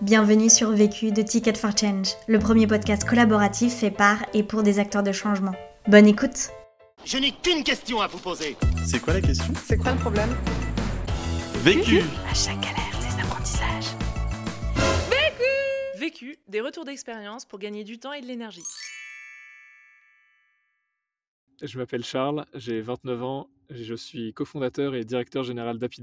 Bienvenue sur Vécu de Ticket for Change, le premier podcast collaboratif fait par et pour des acteurs de changement. Bonne écoute Je n'ai qu'une question à vous poser. C'est quoi la question? C'est quoi le problème? Vécu À chaque galère, des apprentissages. Vécu, des retours d'expérience pour gagner du temps et de l'énergie. Je m'appelle Charles, j'ai 29 ans, je suis cofondateur et directeur général d'Happy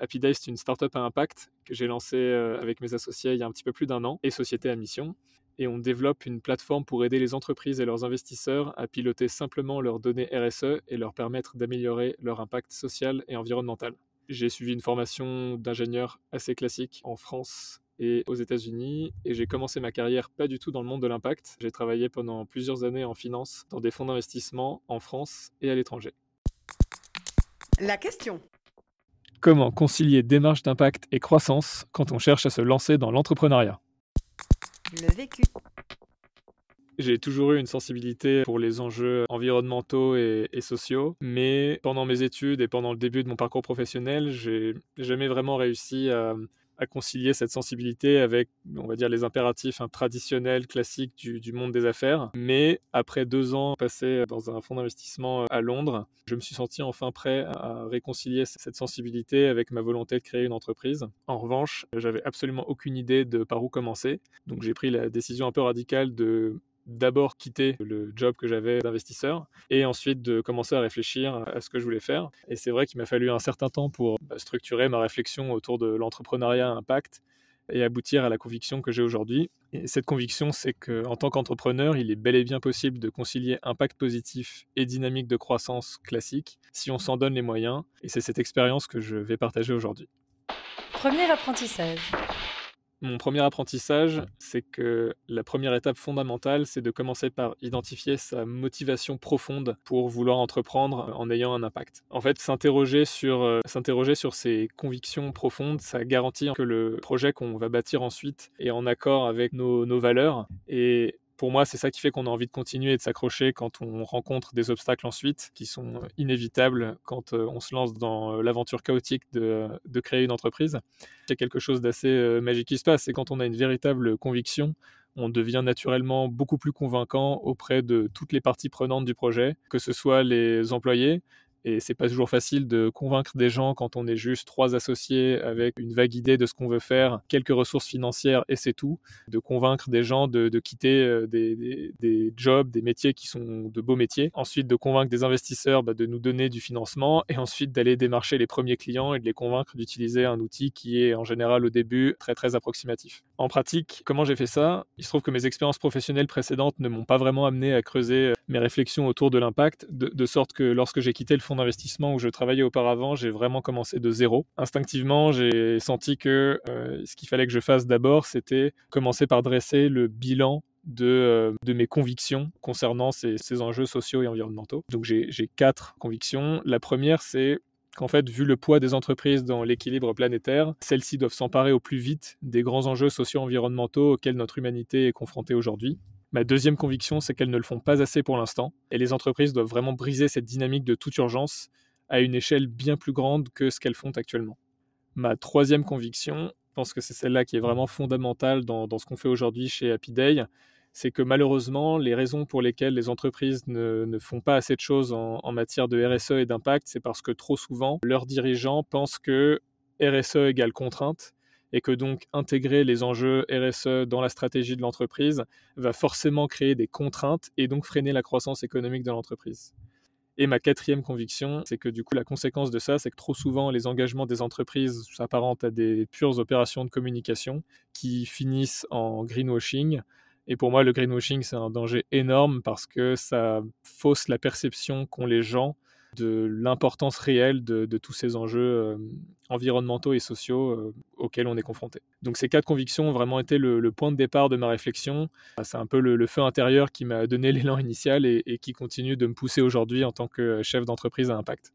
Happy Day, c'est une startup à impact que j'ai lancée euh, avec mes associés il y a un petit peu plus d'un an et société à mission. Et on développe une plateforme pour aider les entreprises et leurs investisseurs à piloter simplement leurs données RSE et leur permettre d'améliorer leur impact social et environnemental. J'ai suivi une formation d'ingénieur assez classique en France et aux États-Unis et j'ai commencé ma carrière pas du tout dans le monde de l'impact. J'ai travaillé pendant plusieurs années en finance dans des fonds d'investissement en France et à l'étranger. La question. Comment concilier démarche d'impact et croissance quand on cherche à se lancer dans l'entrepreneuriat? Le vécu. J'ai toujours eu une sensibilité pour les enjeux environnementaux et, et, sociaux, mais pendant mes études et pendant le début de mon parcours professionnel, j'ai jamais vraiment réussi à, à concilier cette sensibilité avec, on va dire, les impératifs hein, traditionnels, classiques du, du, monde des affaires. Mais après deux ans passés dans un fonds d'investissement euh, à Londres, je me suis senti enfin prêt à réconcilier cette sensibilité avec ma volonté de créer une entreprise. En revanche, j'avais absolument aucune idée de par où commencer. Donc j'ai pris la décision un peu radicale de d'abord quitter le job que j'avais d'investisseur et ensuite de commencer à réfléchir à ce que je voulais faire. Et c'est vrai qu'il m'a fallu un certain temps pour bah, structurer ma réflexion autour de l'entrepreneuriat impact et aboutir à la conviction que j'ai aujourd'hui. Et cette conviction, c'est qu'en tant qu'entrepreneur, il est bel et bien possible de concilier impact positif et dynamique de croissance classique si on s'en donne les moyens. Et c'est cette expérience que je vais partager aujourd'hui. Premier apprentissage. Mon premier apprentissage, c'est que la première étape fondamentale, c'est de commencer par identifier sa motivation profonde pour vouloir entreprendre en ayant un impact. En fait, s'interroger sur, euh, s'interroger sur ses convictions profondes, ça garantit que le projet qu'on va bâtir ensuite est en accord avec nos, nos valeurs et pour moi, c'est ça qui fait qu'on a envie de continuer et de s'accrocher quand on rencontre des obstacles ensuite qui sont inévitables quand euh, on se lance dans euh, l'aventure chaotique de, de, créer une entreprise. Il y a quelque chose d'assez euh, magique qui se passe, c'est quand on a une véritable conviction, on devient naturellement beaucoup plus convaincant auprès de toutes les parties prenantes du projet, que ce soit les employés, et c'est pas toujours facile de convaincre des gens quand on est juste trois associés avec une vague idée de ce qu'on veut faire, quelques ressources financières et c'est tout. De convaincre des gens de, quitter euh, des, jobs, des métiers qui sont de beaux métiers. Ensuite, de convaincre des investisseurs bah, de nous donner du financement et ensuite d'aller démarcher les premiers clients et de les convaincre d'utiliser un outil qui est en général au début très très approximatif. En pratique, comment j'ai fait ça? Il se trouve que mes expériences professionnelles précédentes ne m'ont pas vraiment amené à creuser euh, mes réflexions autour de l'impact, de, de sorte que lorsque j'ai quitté le d'investissement où je travaillais auparavant, j'ai vraiment commencé de zéro. Instinctivement, j'ai senti que euh, ce qu'il fallait que je fasse d'abord, c'était commencer par dresser le bilan de, euh, mes convictions concernant ces, ces, enjeux sociaux et environnementaux. Donc j'ai quatre convictions. La première, c'est qu'en fait, vu le poids des entreprises dans l'équilibre planétaire, celles-ci doivent s'emparer au plus vite des grands enjeux socio-environnementaux auxquels notre humanité est confrontée aujourd'hui. Ma deuxième conviction, c'est qu'elles ne le font pas assez pour l'instant, et les entreprises doivent vraiment briser cette dynamique de toute urgence à une échelle bien plus grande que ce qu'elles font actuellement. Ma troisième conviction, je pense que c'est celle-là qui est vraiment fondamentale dans, ce qu'on fait aujourd'hui chez Happy Day, c'est que malheureusement, les raisons pour lesquelles les entreprises ne, font pas assez de choses en matière de RSE et d'impact, c'est parce que trop souvent, leurs dirigeants pensent que RSE égale contrainte et que donc intégrer les enjeux RSE dans la stratégie de l'entreprise va forcément créer des contraintes et donc freiner la croissance économique de l'entreprise. Et ma quatrième conviction, c'est que du coup, la conséquence de ça, c'est que trop souvent, les engagements des entreprises s'apparentent à des pures opérations de communication qui finissent en greenwashing. Et pour moi, le greenwashing, c'est un danger énorme parce que ça fausse la perception qu'ont les gens de l'importance réelle de, de, tous ces enjeux euh, environnementaux et sociaux euh, auxquels on est confronté. Donc ces quatre convictions ont vraiment été le, le point de départ de ma réflexion. C'est un peu le, le feu intérieur qui m'a donné l'élan initial et, et, qui continue de me pousser aujourd'hui en tant que chef d'entreprise à impact.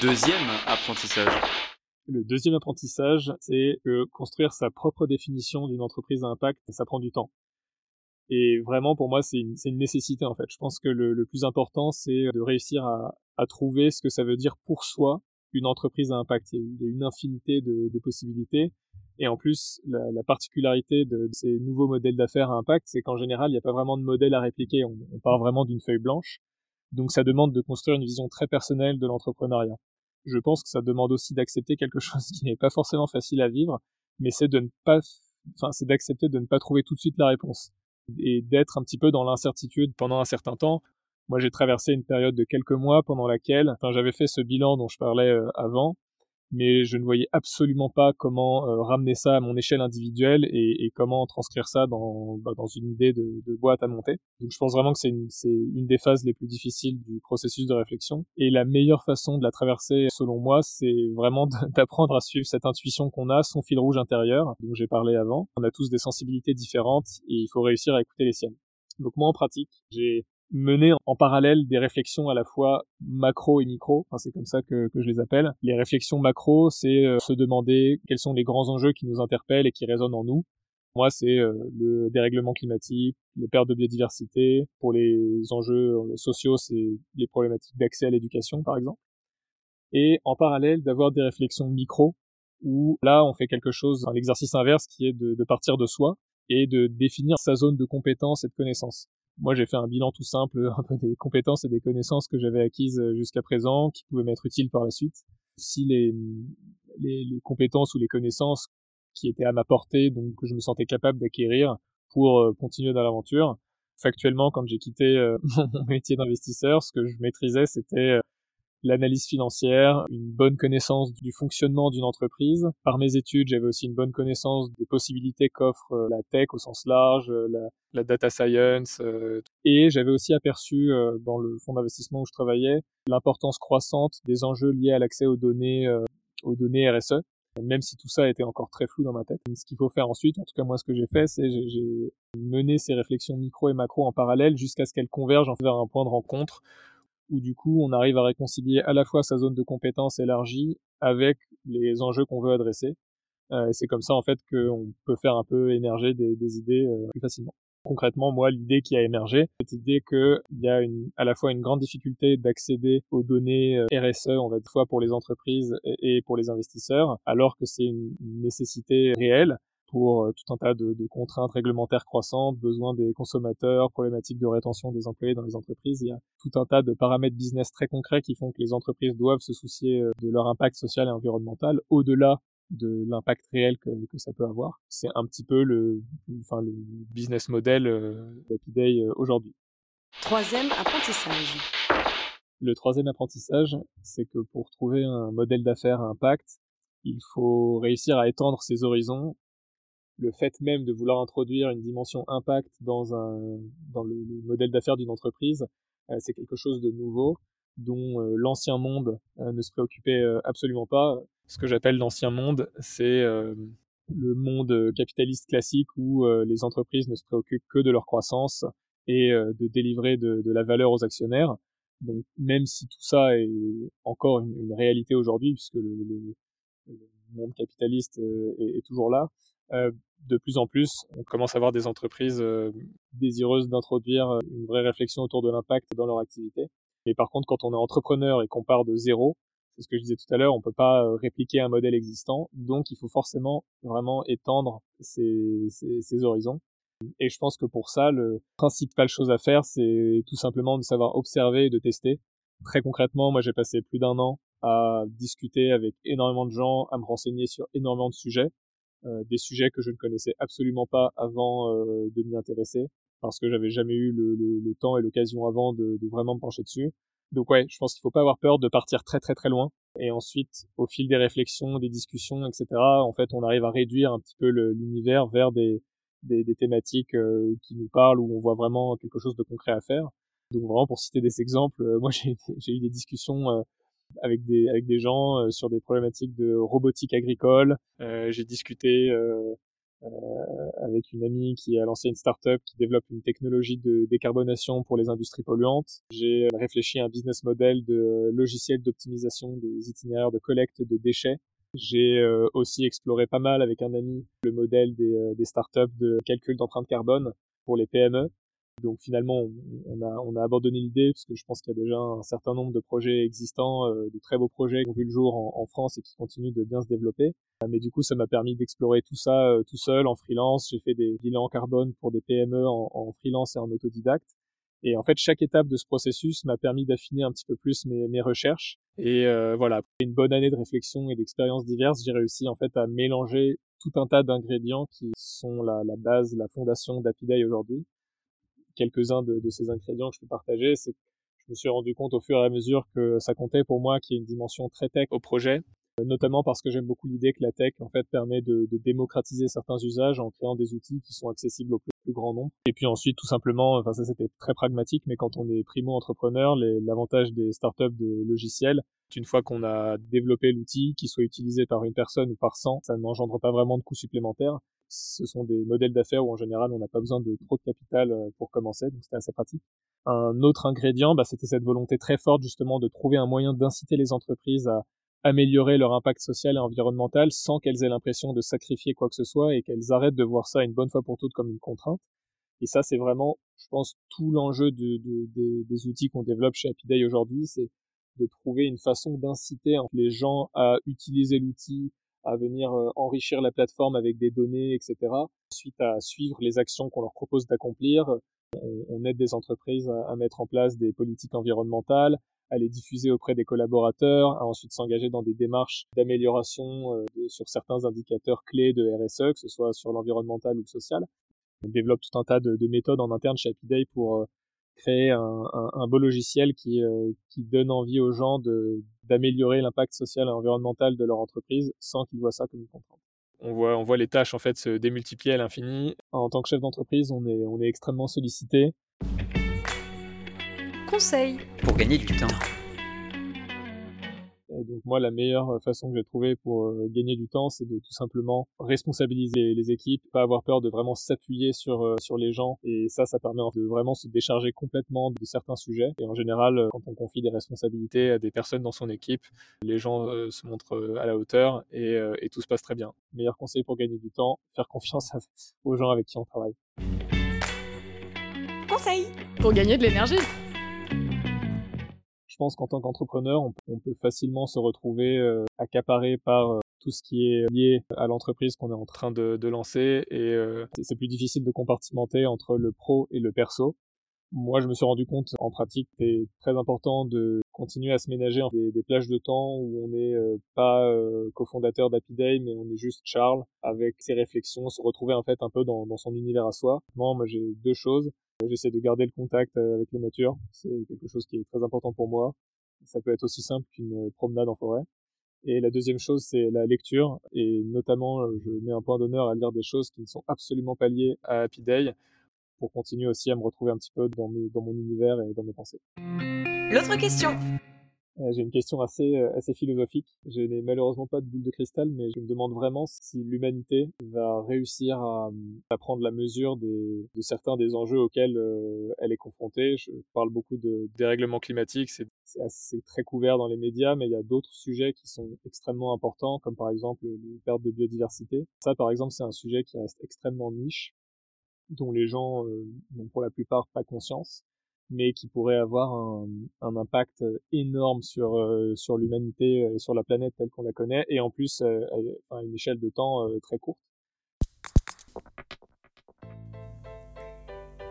Deuxième apprentissage. Le deuxième apprentissage, c'est que construire sa propre définition d'une entreprise à impact, ça prend du temps. Et vraiment, pour moi, c'est une, une, nécessité en fait. Je pense que le, le plus important, c'est de réussir à, à, trouver ce que ça veut dire pour soi une entreprise à impact. Il y a une infinité de, de possibilités. Et en plus, la, la particularité de, ces nouveaux modèles d'affaires à impact, c'est qu'en général, il n'y a pas vraiment de modèle à répliquer. On, on part vraiment d'une feuille blanche. Donc ça demande de construire une vision très personnelle de l'entrepreneuriat. Je pense que ça demande aussi d'accepter quelque chose qui n'est pas forcément facile à vivre, mais c'est de ne pas, enfin, c'est d'accepter de ne pas trouver tout de suite la réponse et d'être un petit peu dans l'incertitude pendant un certain temps. Moi, j'ai traversé une période de quelques mois pendant laquelle, enfin, j'avais fait ce bilan dont je parlais euh, avant, mais je ne voyais absolument pas comment euh, ramener ça à mon échelle individuelle et, comment transcrire ça dans, bah, dans une idée de, de, boîte à monter. Donc je pense vraiment que c'est une, une des phases les plus difficiles du processus de réflexion. Et la meilleure façon de la traverser, selon moi, c'est vraiment d'apprendre à suivre cette intuition qu'on a, son fil rouge intérieur, dont j'ai parlé avant. On a tous des sensibilités différentes et il faut réussir à écouter les siennes. Donc moi en pratique, j'ai mener en parallèle des réflexions à la fois macro et micro, enfin, c'est comme ça que, que, je les appelle. Les réflexions macro, c'est euh, se demander quels sont les grands enjeux qui nous interpellent et qui résonnent en nous. Moi, c'est euh, le dérèglement climatique, les pertes de biodiversité. Pour les enjeux euh, sociaux, c'est les problématiques d'accès à l'éducation, par exemple. Et en parallèle, d'avoir des réflexions micro, où là, on fait quelque chose, un exercice inverse qui est de, de partir de soi et de définir sa zone de compétence et de connaissance moi j'ai fait un bilan tout simple des compétences et des connaissances que j'avais acquises euh, jusqu'à présent qui pouvaient m'être utiles par la suite. Si les, les, les, compétences ou les connaissances qui étaient à ma portée donc que je me sentais capable d'acquérir pour euh, continuer dans l'aventure factuellement quand j'ai quitté euh, mon métier d'investisseur ce que je maîtrisais c'était l'analyse financière, une bonne connaissance du fonctionnement d'une entreprise. Par mes études, j'avais aussi une bonne connaissance des possibilités qu'offre euh, la tech au sens large, euh, la, data science, euh, et j'avais aussi aperçu dans le fonds d'investissement où je travaillais l'importance croissante des enjeux liés à l'accès aux données, aux données RSE même si tout ça était encore très flou dans ma tête. Ce qu'il faut faire ensuite, en tout cas moi ce que j'ai fait, c'est j'ai mené ces réflexions micro et macro en parallèle jusqu'à ce qu'elles convergent vers un point de rencontre où du coup on arrive à réconcilier à la fois sa zone de compétence élargie avec les enjeux qu'on veut adresser. Euh, et c'est comme ça en fait qu'on peut faire un peu émerger des, des idées euh, plus facilement. Concrètement, moi, l'idée qui a émergé, cette idée qu'il y a une, à la fois une grande difficulté d'accéder aux données euh, RSE, on va dire, fois pour les entreprises et pour les investisseurs, alors que c'est une nécessité réelle pour euh, tout un tas de, de, contraintes réglementaires croissantes, besoins des consommateurs, problématiques de rétention des employés dans les entreprises. Il y a tout un tas de paramètres business très concrets qui font que les entreprises doivent se soucier euh, de leur impact social et environnemental au-delà de l'impact réel que, que, ça peut avoir. C'est un petit peu le, enfin, le business model euh, d'Happy euh, aujourd'hui. Troisième apprentissage. Le troisième apprentissage, c'est que pour trouver un modèle d'affaires à impact, il faut réussir à étendre ses horizons le fait même de vouloir introduire une dimension impact dans un dans le, modèle d'affaires d'une entreprise, euh, c'est quelque chose de nouveau dont euh, l'ancien monde euh, ne se préoccupait absolument pas. Ce que j'appelle l'ancien monde, c'est le monde capitaliste classique où les entreprises ne se préoccupent que de leur croissance et de délivrer de, de, la valeur aux actionnaires. Donc même si tout ça est encore une, une réalité aujourd'hui, puisque le, le, le, monde capitaliste est, est toujours là, euh, de plus en plus, on commence à voir des entreprises euh, désireuses d'introduire euh, une vraie réflexion autour de l'impact dans leur activité. Mais par contre, quand on est entrepreneur et qu'on part de zéro, c'est ce que je disais tout à l'heure, on peut pas répliquer un modèle existant, donc il faut forcément vraiment étendre ses, horizons. Et je pense que pour ça, le principal chose à faire, c'est tout simplement de savoir observer et de tester. Très concrètement, moi j'ai passé plus d'un an à discuter avec énormément de gens, à me renseigner sur énormément de sujets. Euh, des sujets que je ne connaissais absolument pas avant euh, de m'y intéresser, parce que j'avais jamais eu le, le, le temps et l'occasion avant de, de, vraiment me pencher dessus. Donc ouais, je pense qu'il faut pas avoir peur de partir très très très loin. Et ensuite, au fil des réflexions, des discussions, etc., en fait, on arrive à réduire un petit peu l'univers vers des, des, des thématiques euh, qui nous parlent, où on voit vraiment quelque chose de concret à faire. Donc vraiment, pour citer des exemples, moi j'ai eu des discussions avec des avec des gens euh, sur des problématiques de robotique agricole. Euh, j'ai discuté euh, avec une amie qui a lancé une start-up qui développe une technologie de décarbonation pour les industries polluantes. J'ai réfléchi à un business model de logiciel d'optimisation des itinéraires de collecte de déchets. J'ai aussi exploré pas mal avec un ami le modèle des, des startups de calcul d'empreinte carbone pour les PME. Donc finalement, on, a, on a abandonné l'idée parce que je pense qu'il y a déjà un certain nombre de projets existants, euh, de très beaux projets qui ont vu le jour en, en, France et qui continuent de bien se développer. Mais du coup, ça m'a permis d'explorer tout ça euh, tout seul en freelance. J'ai fait des bilans carbone pour des PME en, en freelance et en autodidacte. Et en fait, chaque étape de ce processus m'a permis d'affiner un petit peu plus mes, mes recherches. Et euh, voilà, après une bonne année de réflexion et d'expériences diverses, j'ai réussi en fait à mélanger tout un tas d'ingrédients qui sont la, la base, la fondation d'Apiday aujourd'hui quelques-uns de, de, ces ingrédients que je peux partager, c'est que je me suis rendu compte au fur et à mesure que ça comptait pour moi qu'il y ait une dimension très tech. Au projet, notamment parce que j'aime beaucoup l'idée que la tech en fait permet de, de, démocratiser certains usages en créant des outils qui sont accessibles au plus, grand nombre. Et puis ensuite, tout simplement, enfin ça c'était très pragmatique, mais quand on est primo-entrepreneur, l'avantage des startups de logiciels, une fois qu'on a développé l'outil, qu'il soit utilisé par une personne ou par 100, ça n'engendre pas vraiment de coûts supplémentaires ce sont des modèles d'affaires où en général on n'a pas besoin de trop de capital euh, pour commencer, donc c'était assez pratique. Un autre ingrédient, bah, c'était cette volonté très forte justement de trouver un moyen d'inciter les entreprises à améliorer leur impact social et environnemental sans qu'elles aient l'impression de sacrifier quoi que ce soit et qu'elles arrêtent de voir ça une bonne fois pour toutes comme une contrainte. Et ça, c'est vraiment, je pense, tout l'enjeu de, de, des, des outils qu'on développe chez Happy aujourd'hui, c'est de trouver une façon d'inciter les gens à utiliser l'outil, à venir euh, enrichir la plateforme avec des données, etc. Ensuite, à suivre les actions qu'on leur propose d'accomplir. On, aide des entreprises à, mettre en place des politiques environnementales, à les diffuser auprès des collaborateurs, à ensuite s'engager dans des démarches d'amélioration euh, sur certains indicateurs clés de RSE, que ce soit sur l'environnemental ou le social. On développe tout un tas de, de méthodes en interne chez Happy Day pour euh, créer un, un, un, beau logiciel qui, euh, qui donne envie aux gens de d'améliorer l'impact social et environnemental de leur entreprise sans qu'ils voient ça comme une contrainte. On voit, on voit les tâches en fait se démultiplier à l'infini. En tant que chef d'entreprise, on est, on est extrêmement sollicité. Conseil pour gagner du temps. Et donc moi, la meilleure façon que j'ai trouvé pour euh, gagner du temps, c'est de tout simplement responsabiliser les équipes, pas avoir peur de vraiment s'appuyer sur euh, sur les gens. Et ça, ça permet de vraiment se décharger complètement de certains sujets. Et en général, euh, quand on confie des responsabilités à des personnes dans son équipe, les gens se montrent à la hauteur et tout se passe très bien. Meilleur conseil pour gagner du temps, faire confiance aux gens avec qui on travaille. Conseil pour gagner de l'énergie je pense qu'en tant qu'entrepreneur, on, peut facilement se retrouver euh, accaparé par euh, tout ce qui est lié à l'entreprise qu'on est en train de, de lancer et euh, c'est plus difficile de compartimenter entre le pro et le perso. Moi, je me suis rendu compte en pratique c'est très important de continuer à se ménager des, des plages de temps où on n'est pas cofondateur d'Happy Day, mais on est juste Charles avec ses réflexions, se retrouver en fait un peu dans, son univers à soi. Moi, moi j'ai deux choses. J'essaie de garder le contact euh, avec la nature. C'est quelque chose qui est très important pour moi. Ça peut être aussi simple qu'une promenade en forêt. Et la deuxième chose, c'est la lecture. Et notamment, euh, je mets un point d'honneur à lire des choses qui ne sont absolument pas liées à Happy Day pour continuer aussi à me retrouver un petit peu dans, mes, dans mon univers et dans mes pensées. L'autre question euh, j'ai une question assez, euh, assez philosophique. Je n'ai malheureusement pas de boule de cristal, mais je me demande vraiment si l'humanité va réussir à, à, prendre la mesure des, de certains des enjeux auxquels euh, elle est confrontée. Je parle beaucoup de dérèglement climatique, c'est assez très couvert dans les médias, mais il y a d'autres sujets qui sont extrêmement importants, comme par exemple les pertes de biodiversité. Ça, par exemple, c'est un sujet qui reste extrêmement niche, dont les gens n'ont pour la plupart pas conscience mais qui pourrait avoir un, impact énorme sur euh, sur l'humanité et sur la planète telle qu'on la connaît, et en plus euh, à une échelle de temps euh, très courte.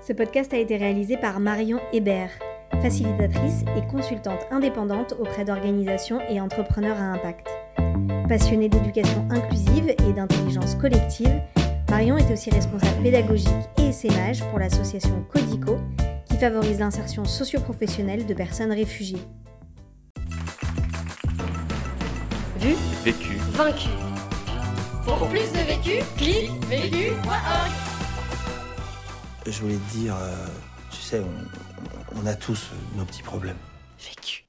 Ce podcast a été réalisé par Marion Hébert, facilitatrice et consultante indépendante auprès d'organisations et entrepreneurs à impact. Passionnée d'éducation inclusive et d'intelligence collective, Marion est aussi responsable pédagogique et SMH pour l'association Codico qui favorise l'insertion socio-professionnelle de personnes réfugiées. Vu, vécu, vaincu. Pour plus de vécu, clique vécu.org. Je voulais te dire, euh, tu sais, on, on a tous nos petits problèmes. Vécu.